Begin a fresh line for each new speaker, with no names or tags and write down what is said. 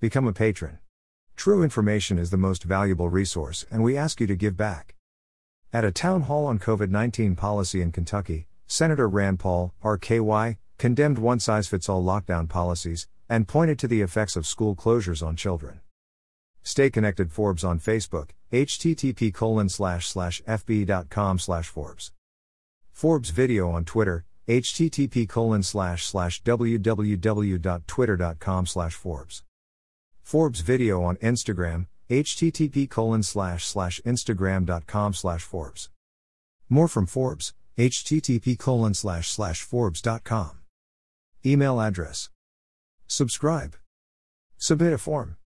Become a patron. True information is the most valuable resource, and we ask you to give back. At a town hall on COVID 19 policy in Kentucky, Senator Rand Paul, RKY, condemned one size fits all lockdown policies, and pointed to the effects of school closures on children. Stay connected Forbes on Facebook, http colon slash slash fb.com slash Forbes. Forbes video on Twitter, http colon slash slash www.twitter.com slash Forbes. Forbes video on Instagram, http colon slash slash instagram.com slash Forbes. More from Forbes, http colon slash slash Forbes.com. Email address. Subscribe. Submit a form.